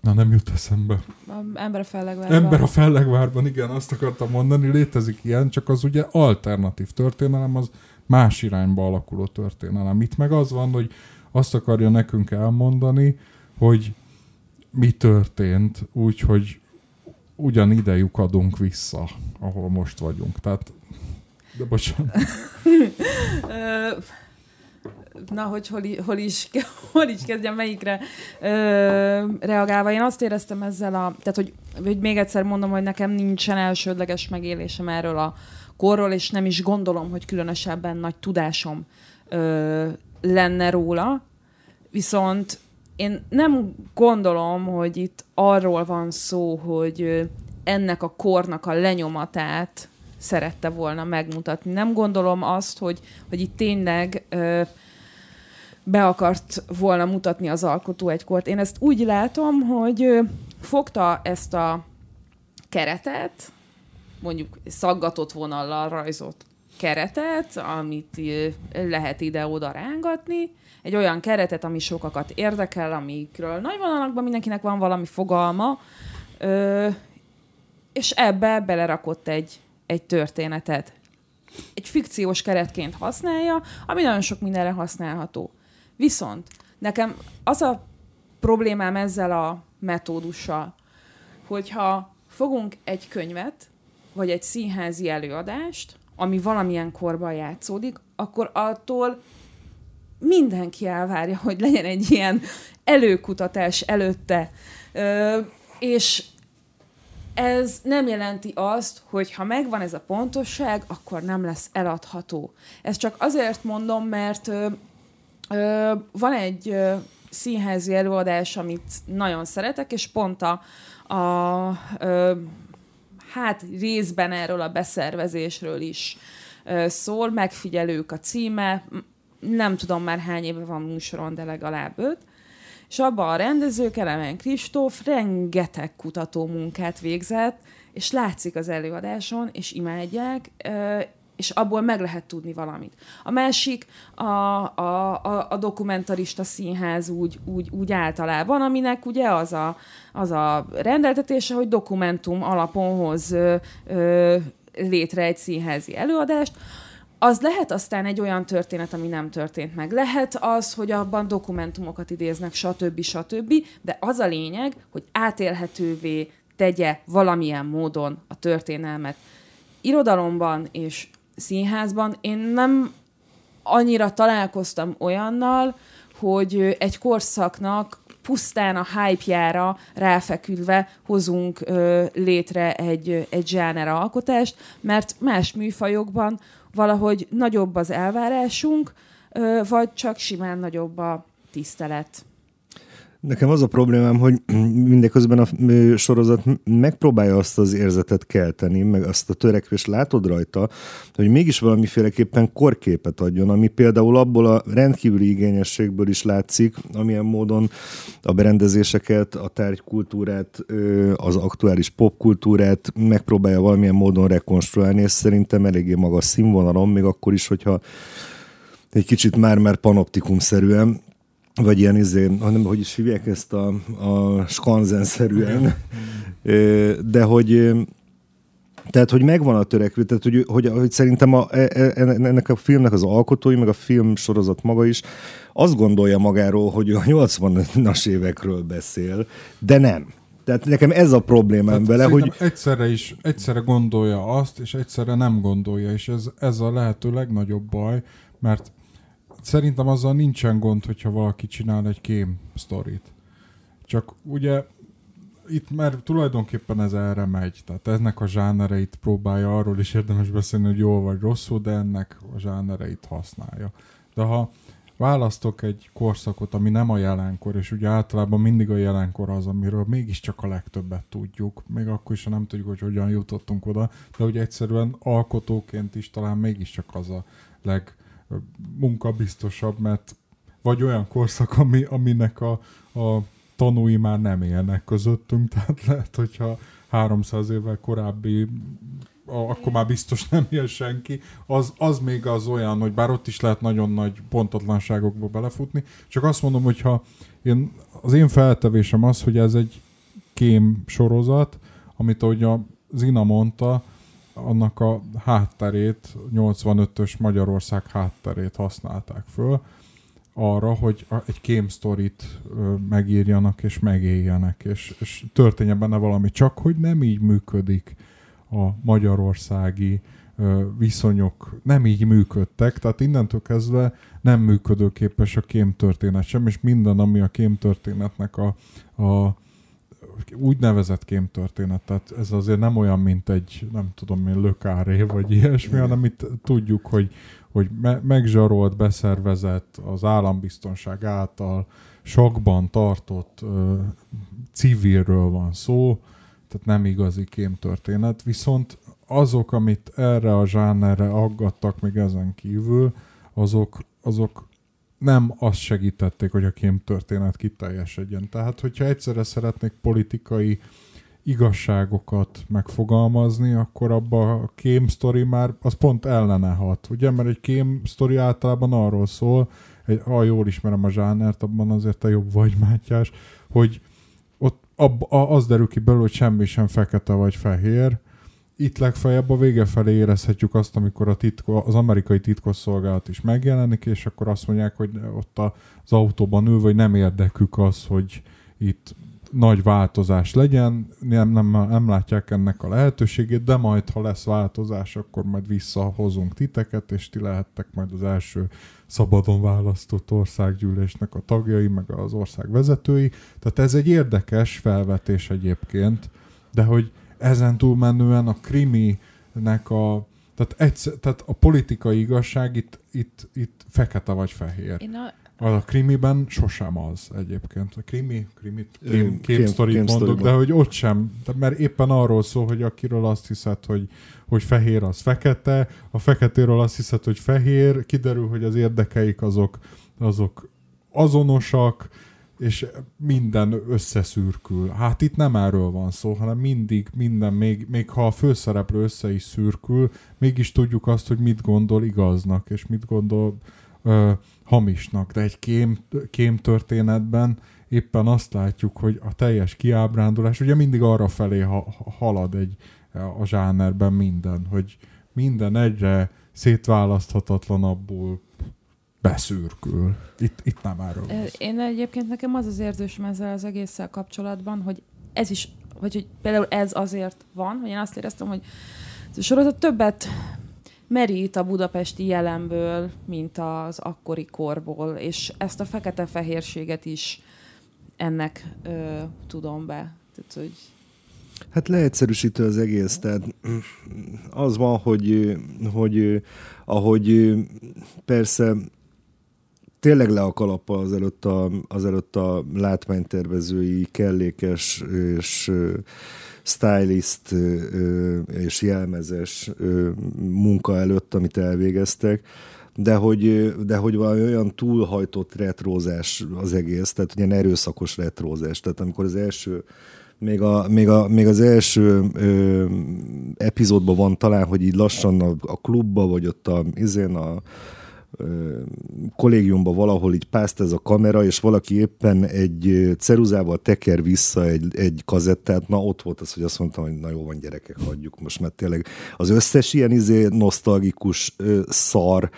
Na nem jut eszembe. A ember a fellegvárban. Ember a fellegvárban, igen, azt akartam mondani, létezik ilyen, csak az ugye alternatív történelem, az más irányba alakuló történelem. Itt meg az van, hogy azt akarja nekünk elmondani, hogy mi történt, úgyhogy ugyan ide lyukadunk vissza, ahol most vagyunk. Tehát, de bocsánat. na, hogy hol, hol, is, [laughs] hol is kezdjem, melyikre ö, reagálva. Én azt éreztem ezzel a, tehát hogy, hogy még egyszer mondom, hogy nekem nincsen elsődleges megélésem erről a korról, és nem is gondolom, hogy különösebben nagy tudásom ö, lenne róla. Viszont én nem gondolom, hogy itt arról van szó, hogy ennek a kornak a lenyomatát szerette volna megmutatni. Nem gondolom azt, hogy, hogy itt tényleg ö, be akart volna mutatni az alkotó egykort. Én ezt úgy látom, hogy fogta ezt a keretet, mondjuk szaggatott vonallal rajzolt keretet, amit lehet ide-oda rángatni, egy olyan keretet, ami sokakat érdekel, amikről nagy vonalakban mindenkinek van valami fogalma, és ebbe belerakott egy, egy történetet. Egy fikciós keretként használja, ami nagyon sok mindenre használható. Viszont nekem az a problémám ezzel a metódussal, hogyha fogunk egy könyvet, vagy egy színházi előadást, ami valamilyen korban játszódik, akkor attól mindenki elvárja, hogy legyen egy ilyen előkutatás előtte. Ö, és ez nem jelenti azt, hogy ha megvan ez a pontosság, akkor nem lesz eladható. Ezt csak azért mondom, mert Ö, van egy ö, színházi előadás, amit nagyon szeretek, és pont a, a ö, hát részben erről a beszervezésről is szól, megfigyelők a címe, nem tudom már hány éve van műsoron, de legalább öt, és abban a rendezők, Elemen Kristóf rengeteg kutató munkát végzett, és látszik az előadáson, és imádják, és abból meg lehet tudni valamit. A másik a, a, a, a dokumentarista színház úgy, úgy, úgy általában, aminek ugye az a, az a rendeltetése, hogy dokumentum alapon hoz ö, ö, létre egy színházi előadást, az lehet aztán egy olyan történet, ami nem történt meg. Lehet az, hogy abban dokumentumokat idéznek, stb. stb. De az a lényeg, hogy átélhetővé tegye valamilyen módon a történelmet. Irodalomban és színházban én nem annyira találkoztam olyannal, hogy egy korszaknak pusztán a hype-jára ráfeküdve hozunk ö, létre egy, egy zsáner alkotást, mert más műfajokban valahogy nagyobb az elvárásunk, ö, vagy csak simán nagyobb a tisztelet. Nekem az a problémám, hogy [clears throat] mindeközben a sorozat megpróbálja azt az érzetet kelteni, meg azt a törekvést. Látod rajta, hogy mégis valamiféleképpen korképet adjon, ami például abból a rendkívüli igényességből is látszik, amilyen módon a berendezéseket, a tárgykultúrát, az aktuális popkultúrát megpróbálja valamilyen módon rekonstruálni, és szerintem eléggé magas színvonalon, még akkor is, hogyha egy kicsit már-már panoptikum-szerűen, vagy ilyen izé, hanem hogy is hívják ezt a, a skanzen-szerűen, [laughs] de hogy tehát, hogy megvan a törekvő, tehát, hogy, hogy, hogy szerintem a, e, e, ennek a filmnek az alkotói, meg a film sorozat maga is azt gondolja magáról, hogy a 80-as évekről beszél, de nem. Tehát nekem ez a problémám Tehát vele, hogy... Egyszerre is, egyszerre gondolja azt, és egyszerre nem gondolja, és ez, ez a lehető legnagyobb baj, mert szerintem azzal nincsen gond, hogyha valaki csinál egy kém sztorit. Csak ugye itt már tulajdonképpen ez erre megy, tehát ennek a zsánereit próbálja, arról is érdemes beszélni, hogy jó vagy rosszul, de ennek a zsánereit használja. De ha választok egy korszakot, ami nem a jelenkor, és ugye általában mindig a jelenkor az, amiről mégiscsak a legtöbbet tudjuk, még akkor is, ha nem tudjuk, hogy hogyan jutottunk oda, de hogy egyszerűen alkotóként is talán mégiscsak az a legmunkabiztosabb, mert vagy olyan korszak, ami, aminek a, a tanúi már nem élnek közöttünk, [laughs] tehát lehet, hogyha 300 évvel korábbi akkor már biztos nem él senki, az, az még az olyan, hogy bár ott is lehet nagyon nagy pontatlanságokba belefutni, csak azt mondom, hogyha én, az én feltevésem az, hogy ez egy kém sorozat, amit ahogy a Zina mondta, annak a hátterét, 85-ös Magyarország hátterét használták föl, arra, hogy egy kém sztorit megírjanak és megéljenek, és, és történjen benne valami, csak hogy nem így működik a magyarországi viszonyok. Nem így működtek, tehát innentől kezdve nem működőképes a kémtörténet sem, és minden, ami a kémtörténetnek a, a úgynevezett kémtörténet, tehát ez azért nem olyan, mint egy, nem tudom én, lökáré, vagy ilyesmi, hanem itt tudjuk, hogy, hogy me- megzsarolt, beszervezett az állambiztonság által sokban tartott ö, civilről van szó, tehát nem igazi kémtörténet, viszont azok, amit erre a zsánerre aggattak még ezen kívül, azok, azok nem azt segítették, hogy a kémtörténet kiteljesedjen. Tehát, hogyha egyszerre szeretnék politikai igazságokat megfogalmazni, akkor abba a kém sztori már az pont ellene hat, ugye? Mert egy kém sztori általában arról szól, egy, ha jól ismerem a zsánert, abban azért te jobb vagy, Mátyás, hogy ott ab, az derül ki belőle, hogy semmi sem fekete vagy fehér. Itt legfeljebb a vége felé érezhetjük azt, amikor a titko, az amerikai titkosszolgálat is megjelenik, és akkor azt mondják, hogy ott az autóban ül, vagy nem érdekük az, hogy itt nagy változás legyen, nem, nem, nem látják ennek a lehetőségét, de majd, ha lesz változás, akkor majd visszahozunk titeket, és ti lehettek majd az első szabadon választott országgyűlésnek a tagjai, meg az ország vezetői. Tehát ez egy érdekes felvetés egyébként, de hogy ezen túlmenően a kriminek a tehát, egyszer, tehát a politikai igazság itt, itt, itt fekete vagy fehér. Én a, a krimiben sosem az egyébként. A krimi, krimi kém, kém, kém mondok, de hogy ott sem, mert éppen arról szól, hogy akiről azt hiszed, hogy, hogy fehér az fekete, a feketéről azt hiszed, hogy fehér, kiderül, hogy az érdekeik azok, azok azonosak, és minden összeszürkül. Hát itt nem erről van szó, hanem mindig, minden, még, még ha a főszereplő össze is szürkül, mégis tudjuk azt, hogy mit gondol igaznak, és mit gondol ö, hamisnak, de egy kém, kém történetben éppen azt látjuk, hogy a teljes kiábrándulás, ugye mindig arra felé ha, halad egy, a zsánerben minden, hogy minden egyre szétválaszthatatlanabbul beszürkül. Itt, itt nem erről Én egyébként nekem az az érzésem ezzel az egésszel kapcsolatban, hogy ez is, vagy hogy például ez azért van, hogy én azt éreztem, hogy ez a sorozat többet merít a budapesti jelenből, mint az akkori korból, és ezt a fekete-fehérséget is ennek ö, tudom be. Tehát, hogy Hát leegyszerűsítő az egész, tehát az van, hogy, hogy ahogy persze tényleg le a kalappa az előtt a, az előtt a látványtervezői kellékes és stylist és jelmezes munka előtt, amit elvégeztek, de hogy, de hogy valami olyan túlhajtott retrózás az egész, tehát ilyen erőszakos retrózás. Tehát amikor az első még, a, még, a, még az első ö, epizódban van talán, hogy így lassan a, a klubba, vagy ott a, izén a, kollégiumban valahol így pázt ez a kamera, és valaki éppen egy ceruzával teker vissza egy, egy kazettát, na ott volt az, hogy azt mondtam, hogy na jó van gyerekek, hagyjuk most, mert tényleg az összes ilyen izé nosztalgikus szar,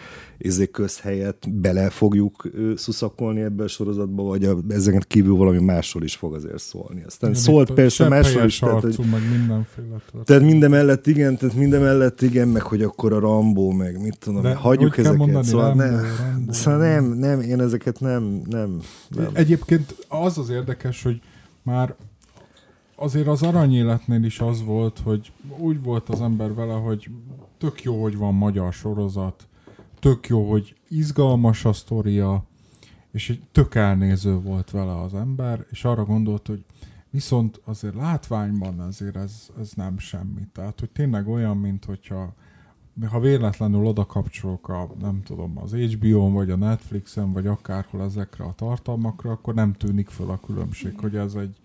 közhelyet bele fogjuk szuszakolni ebbe a sorozatba, vagy a, ezeket kívül valami másról is fog azért szólni. Aztán igen, szólt persze másról is. Tehát, hogy, meg mindenféle tehát minden mellett igen, tehát minden mellett igen, meg hogy akkor a Rambó, meg mit tudom, De hagyjuk ezeket. Mondani, szóval, Rambo, nem, Rambo, szóval nem, nem, én ezeket nem, nem, nem. Egyébként az az érdekes, hogy már azért az aranyéletnél is az volt, hogy úgy volt az ember vele, hogy tök jó, hogy van magyar sorozat, tök jó, hogy izgalmas a sztoria, és egy tök elnéző volt vele az ember, és arra gondolt, hogy viszont azért látványban azért ez, ez nem semmi. Tehát, hogy tényleg olyan, mint hogyha ha véletlenül oda kapcsolok a, nem tudom, az HBO-n, vagy a Netflixen, vagy akárhol ezekre a tartalmakra, akkor nem tűnik föl a különbség, hogy ez egy,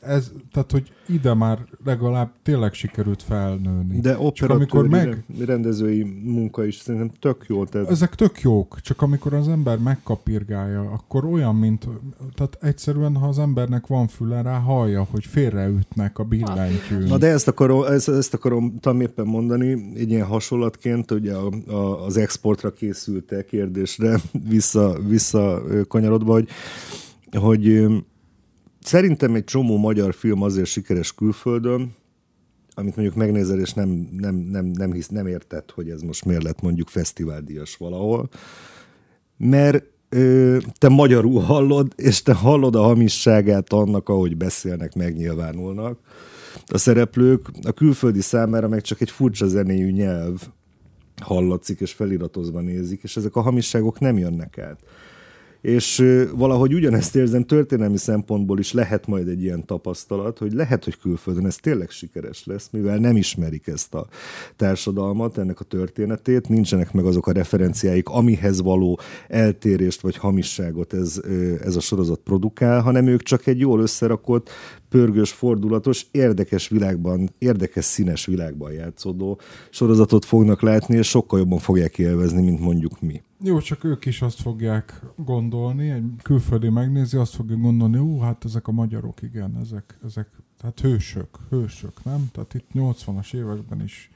ez, tehát, hogy ide már legalább tényleg sikerült felnőni. De operatőri, amikor meg... rendezői munka is szerintem tök jó. Tehát... Ezek tök jók, csak amikor az ember megkapirgálja, akkor olyan, mint, tehát egyszerűen, ha az embernek van füle rá, hallja, hogy félreütnek a billentyűn. Na de ezt akarom, ezt, ezt akarom tam éppen mondani, egy ilyen hasonlatként, ugye a, a, az exportra készült kérdésre vissza, vissza kanyarodva, hogy, hogy Szerintem egy csomó magyar film azért sikeres külföldön, amit mondjuk megnézel, és nem, nem, nem, nem, hisz, nem érted, hogy ez most miért lett mondjuk fesztiváldíjas valahol, mert ö, te magyarul hallod, és te hallod a hamisságát annak, ahogy beszélnek, megnyilvánulnak. A szereplők, a külföldi számára meg csak egy furcsa zenéjű nyelv hallatszik, és feliratozva nézik, és ezek a hamisságok nem jönnek át és valahogy ugyanezt érzem történelmi szempontból is lehet majd egy ilyen tapasztalat, hogy lehet, hogy külföldön ez tényleg sikeres lesz, mivel nem ismerik ezt a társadalmat, ennek a történetét, nincsenek meg azok a referenciáik, amihez való eltérést vagy hamisságot ez, ez a sorozat produkál, hanem ők csak egy jól összerakott, pörgős, fordulatos, érdekes világban, érdekes színes világban játszódó sorozatot fognak látni, és sokkal jobban fogják élvezni, mint mondjuk mi. Jó, csak ők is azt fogják gondolni, egy külföldi megnézi, azt fogja gondolni, ó, hát ezek a magyarok, igen, ezek, ezek tehát hősök, hősök, nem? Tehát itt 80-as években is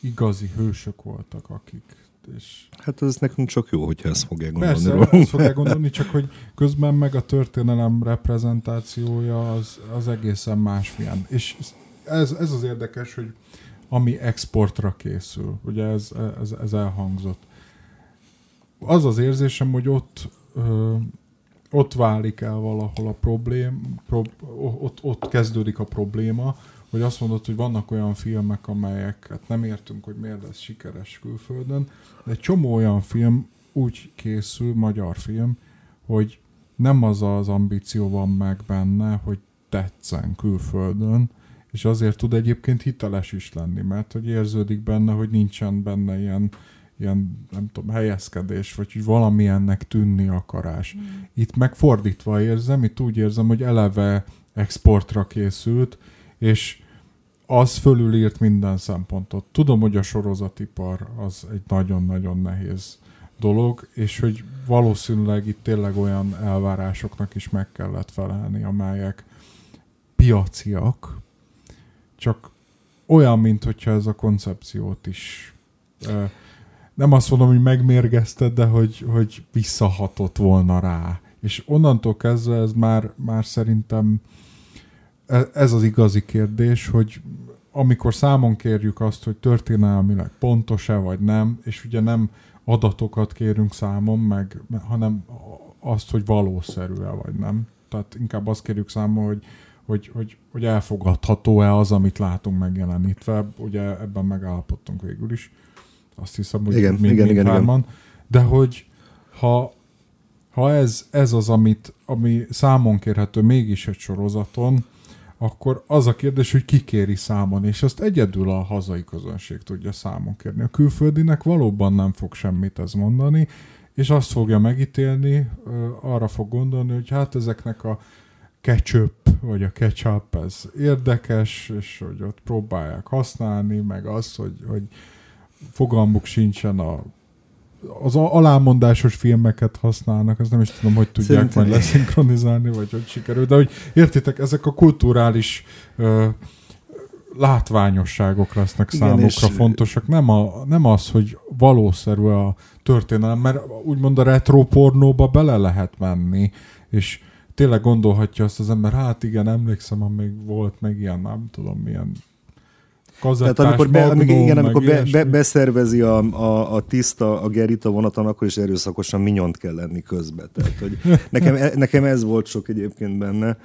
igazi hősök voltak, akik és... Hát ez nekünk csak jó, hogyha ezt fogják gondolni Persze, ezt fogják gondolni, csak hogy közben meg a történelem reprezentációja az, az egészen másmilyen. És ez, ez az érdekes, hogy ami exportra készül, ugye ez, ez, ez elhangzott az az érzésem, hogy ott ott válik el valahol a problém, pro, ott, ott kezdődik a probléma, hogy azt mondod, hogy vannak olyan filmek, amelyeket nem értünk, hogy miért lesz sikeres külföldön, de egy csomó olyan film úgy készül, magyar film, hogy nem az az ambíció van meg benne, hogy tetszen külföldön, és azért tud egyébként hiteles is lenni, mert hogy érződik benne, hogy nincsen benne ilyen ilyen, nem tudom, helyezkedés, vagy hogy valamilyennek tűnni akarás. Mm. Itt megfordítva érzem, itt úgy érzem, hogy eleve exportra készült, és az fölülírt minden szempontot. Tudom, hogy a sorozatipar az egy nagyon-nagyon nehéz dolog, és hogy valószínűleg itt tényleg olyan elvárásoknak is meg kellett felelni, amelyek piaciak, csak olyan, mint hogyha ez a koncepciót is nem azt mondom, hogy megmérgezted, de hogy, hogy visszahatott volna rá. És onnantól kezdve ez már, már szerintem e, ez az igazi kérdés, hogy amikor számon kérjük azt, hogy történelmileg pontos-e vagy nem, és ugye nem adatokat kérünk számon, meg, hanem azt, hogy valószerű-e vagy nem. Tehát inkább azt kérjük számon, hogy, hogy, hogy, hogy elfogadható-e az, amit látunk megjelenítve. Ugye ebben megállapodtunk végül is azt hiszem, hogy igen, mind, igen, mind igen, igen. de hogy ha, ha ez, ez az, amit, ami számon kérhető mégis egy sorozaton, akkor az a kérdés, hogy ki kéri számon, és azt egyedül a hazai közönség tudja számon kérni. A külföldinek valóban nem fog semmit ez mondani, és azt fogja megítélni, arra fog gondolni, hogy hát ezeknek a ketchup, vagy a ketchup, ez érdekes, és hogy ott próbálják használni, meg az, hogy, hogy fogalmuk sincsen a az alámondásos filmeket használnak, ez nem is tudom, hogy tudják Szerintem majd leszinkronizálni, vagy hogy sikerül, de hogy értitek, ezek a kulturális ö, látványosságok lesznek Igen, számukra fontosak, nem, a, nem az, hogy valószerű a történelem, mert úgymond a retro pornóba bele lehet menni, és tényleg gondolhatja azt az ember, hát igen, emlékszem, amíg volt meg ilyen, nem tudom, milyen tehát amikor, be, magnum, amikor, igen, amikor be, be, beszervezi a, a, a tiszta, a gerita vonaton, akkor is erőszakosan minyont kell lenni közben. Tehát, hogy nekem, e, nekem ez volt sok egyébként benne.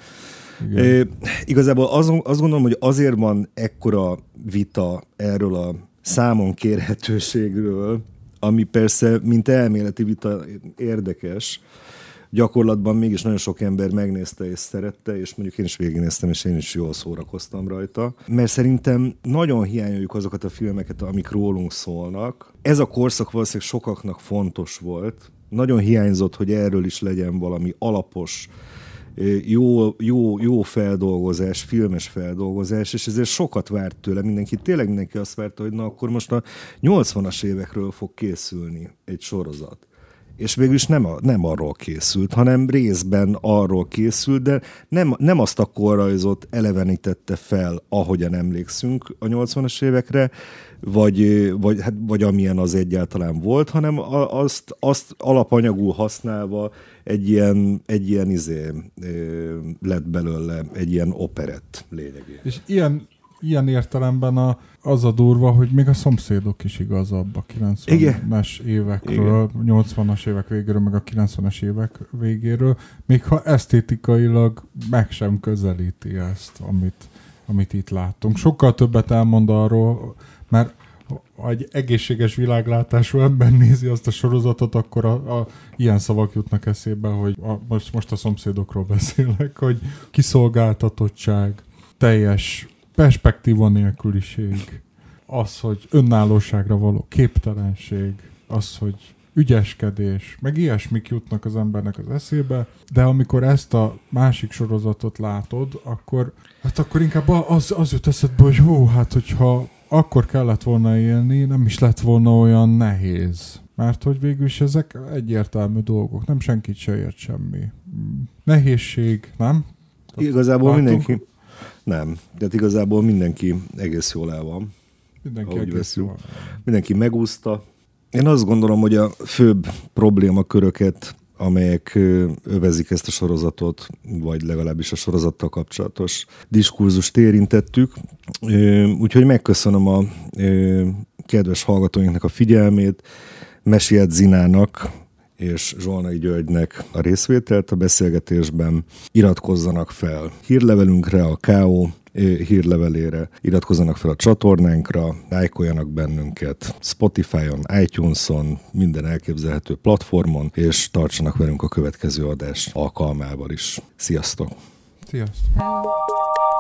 É, igazából az, azt gondolom, hogy azért van ekkora vita erről a számon kérhetőségről, ami persze, mint elméleti vita érdekes, gyakorlatban mégis nagyon sok ember megnézte és szerette, és mondjuk én is végignéztem, és én is jól szórakoztam rajta. Mert szerintem nagyon hiányoljuk azokat a filmeket, amik rólunk szólnak. Ez a korszak valószínűleg sokaknak fontos volt. Nagyon hiányzott, hogy erről is legyen valami alapos, jó, jó, jó feldolgozás, filmes feldolgozás, és ezért sokat várt tőle mindenki. Tényleg mindenki azt várta, hogy na akkor most a 80-as évekről fog készülni egy sorozat és végülis nem, a, nem arról készült, hanem részben arról készült, de nem, nem azt a korrajzot elevenítette fel, ahogyan emlékszünk a 80-as évekre, vagy, vagy, hát, vagy amilyen az egyáltalán volt, hanem azt, azt alapanyagul használva egy ilyen, egy ilyen izé, lett belőle, egy ilyen operett lényegében. És ilyen ilyen értelemben a, az a durva, hogy még a szomszédok is igazabb a 90-es évekről, Igen. 80-as évek végéről, meg a 90-es évek végéről, még ha esztétikailag meg sem közelíti ezt, amit, amit itt láttunk. Sokkal többet elmond arról, mert ha egy egészséges világlátású ember nézi azt a sorozatot, akkor a, a, ilyen szavak jutnak eszébe, hogy a, most, most a szomszédokról beszélek, hogy kiszolgáltatottság, teljes perspektíva nélküliség, az, hogy önállóságra való képtelenség, az, hogy ügyeskedés, meg ilyesmik jutnak az embernek az eszébe, de amikor ezt a másik sorozatot látod, akkor, hát akkor inkább az, az jut eszedbe, hogy jó, hát hogyha akkor kellett volna élni, nem is lett volna olyan nehéz. Mert hogy végül is ezek egyértelmű dolgok, nem senkit se ért semmi. Nehézség, nem? Igazából látunk, mindenki, nem, de igazából mindenki egész jól el van. Mindenki egész veszünk. jól. Mindenki megúszta. Én azt gondolom, hogy a főbb problémaköröket, amelyek övezik ezt a sorozatot, vagy legalábbis a sorozattal kapcsolatos diskurzust érintettük. Úgyhogy megköszönöm a kedves hallgatóinknak a figyelmét, Mesiet Zinának, és Zsolnai Györgynek a részvételt a beszélgetésben. Iratkozzanak fel hírlevelünkre, a KO hírlevelére, iratkozzanak fel a csatornánkra, lájkoljanak bennünket Spotify-on, iTunes-on, minden elképzelhető platformon, és tartsanak velünk a következő adás alkalmával is. Sziasztok! Sziasztok!